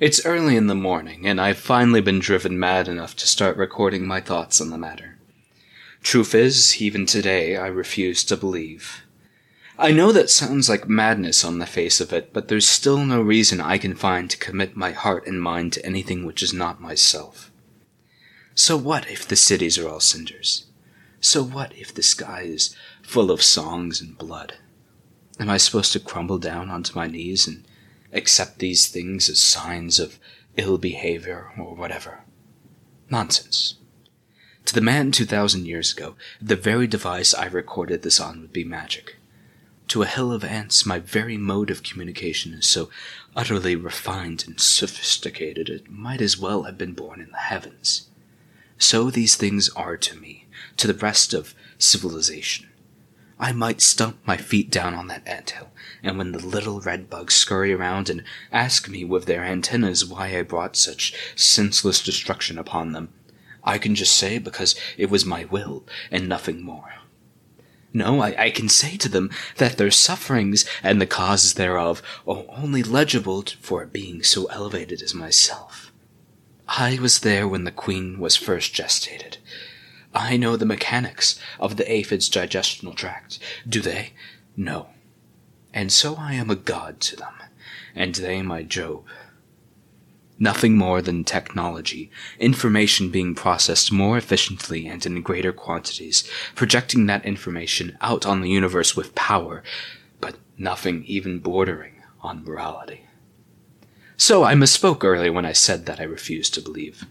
It's early in the morning, and I've finally been driven mad enough to start recording my thoughts on the matter. Truth is, even today, I refuse to believe. I know that sounds like madness on the face of it, but there's still no reason I can find to commit my heart and mind to anything which is not myself. So what if the cities are all cinders? So what if the sky is full of songs and blood? Am I supposed to crumble down onto my knees and accept these things as signs of ill behavior or whatever? Nonsense. To the man 2,000 years ago, the very device I recorded this on would be magic. To a hill of ants, my very mode of communication is so utterly refined and sophisticated it might as well have been born in the heavens. So these things are to me, to the rest of civilization. I might stump my feet down on that ant hill, and when the little red bugs scurry around and ask me with their antennas why I brought such senseless destruction upon them, I can just say because it was my will and nothing more. No, I, I, can say to them that their sufferings and the causes thereof are only legible for a being so elevated as myself. I was there when the queen was first gestated. I know the mechanics of the aphid's digestional tract. Do they? No. And so I am a god to them, and they my Job. Nothing more than technology, information being processed more efficiently and in greater quantities, projecting that information out on the universe with power, but nothing even bordering on morality. So I misspoke earlier when I said that I refused to believe.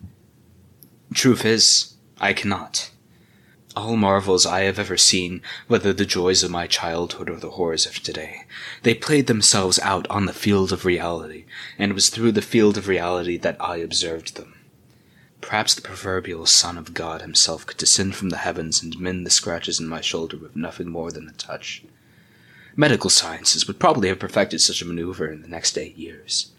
Truth is, I cannot all marvels I have ever seen, whether the joys of my childhood or the horrors of today, they played themselves out on the field of reality, and it was through the field of reality that I observed them. Perhaps the proverbial Son of God himself could descend from the heavens and mend the scratches in my shoulder with nothing more than a touch. Medical sciences would probably have perfected such a maneuver in the next eight years.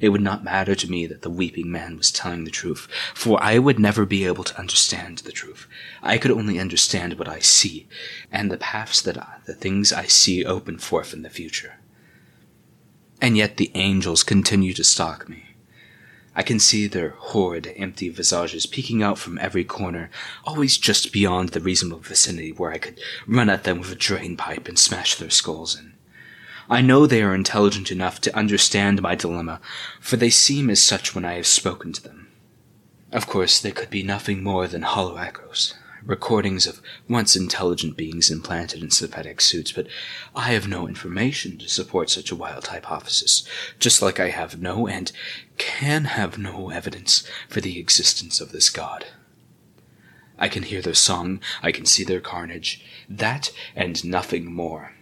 It would not matter to me that the weeping man was telling the truth, for I would never be able to understand the truth. I could only understand what I see, and the paths that I, the things I see open forth in the future. And yet the angels continue to stalk me. I can see their horrid, empty visages peeking out from every corner, always just beyond the reasonable vicinity where I could run at them with a drain pipe and smash their skulls in. I know they are intelligent enough to understand my dilemma, for they seem as such when I have spoken to them. Of course, they could be nothing more than hollow echoes, recordings of once intelligent beings implanted in synthetic suits, but I have no information to support such a wild hypothesis, just like I have no and can have no evidence for the existence of this god. I can hear their song, I can see their carnage, that and nothing more.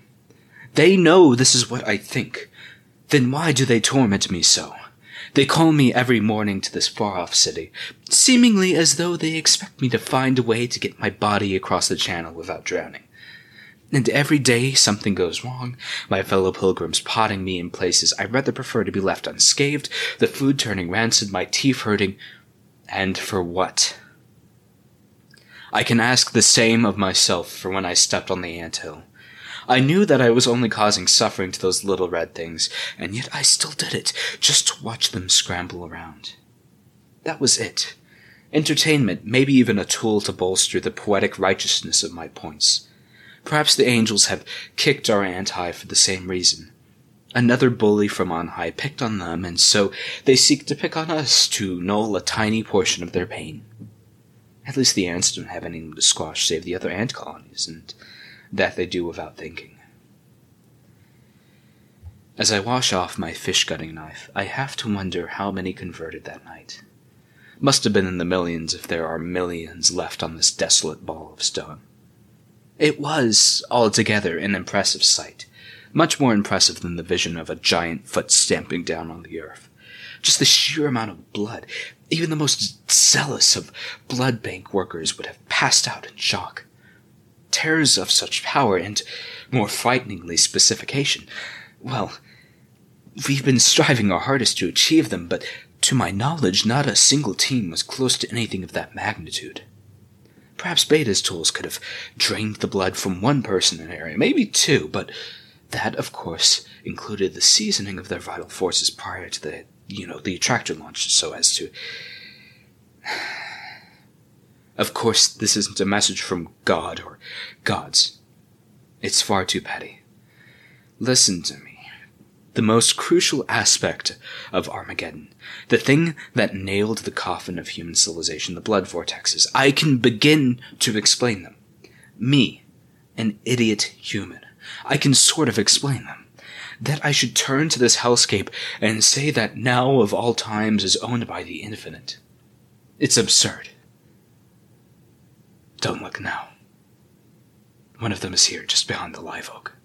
They know this is what I think. Then why do they torment me so? They call me every morning to this far off city, seemingly as though they expect me to find a way to get my body across the channel without drowning. And every day something goes wrong, my fellow pilgrims potting me in places I'd rather prefer to be left unscathed, the food turning rancid, my teeth hurting. And for what? I can ask the same of myself for when I stepped on the ant hill. I knew that I was only causing suffering to those little red things, and yet I still did it, just to watch them scramble around. That was it. Entertainment, maybe even a tool to bolster the poetic righteousness of my points. Perhaps the angels have kicked our ant high for the same reason. Another bully from on high picked on them, and so they seek to pick on us to null a tiny portion of their pain. At least the ants don't have anything to squash save the other ant colonies, and that they do without thinking. As I wash off my fish gutting knife, I have to wonder how many converted that night. Must have been in the millions if there are millions left on this desolate ball of stone. It was, altogether, an impressive sight, much more impressive than the vision of a giant foot stamping down on the earth. Just the sheer amount of blood, even the most zealous of blood bank workers would have passed out in shock terrors of such power and, more frighteningly, specification. Well, we've been striving our hardest to achieve them, but to my knowledge, not a single team was close to anything of that magnitude. Perhaps Beta's tools could have drained the blood from one person in an area, maybe two, but that, of course, included the seasoning of their vital forces prior to the you know, the attractor launch, so as to. Of course, this isn't a message from God or gods. It's far too petty. Listen to me. The most crucial aspect of Armageddon, the thing that nailed the coffin of human civilization, the blood vortexes, I can begin to explain them. Me, an idiot human, I can sort of explain them. That I should turn to this hellscape and say that now of all times is owned by the infinite. It's absurd. Don't look now. One of them is here, just behind the live oak.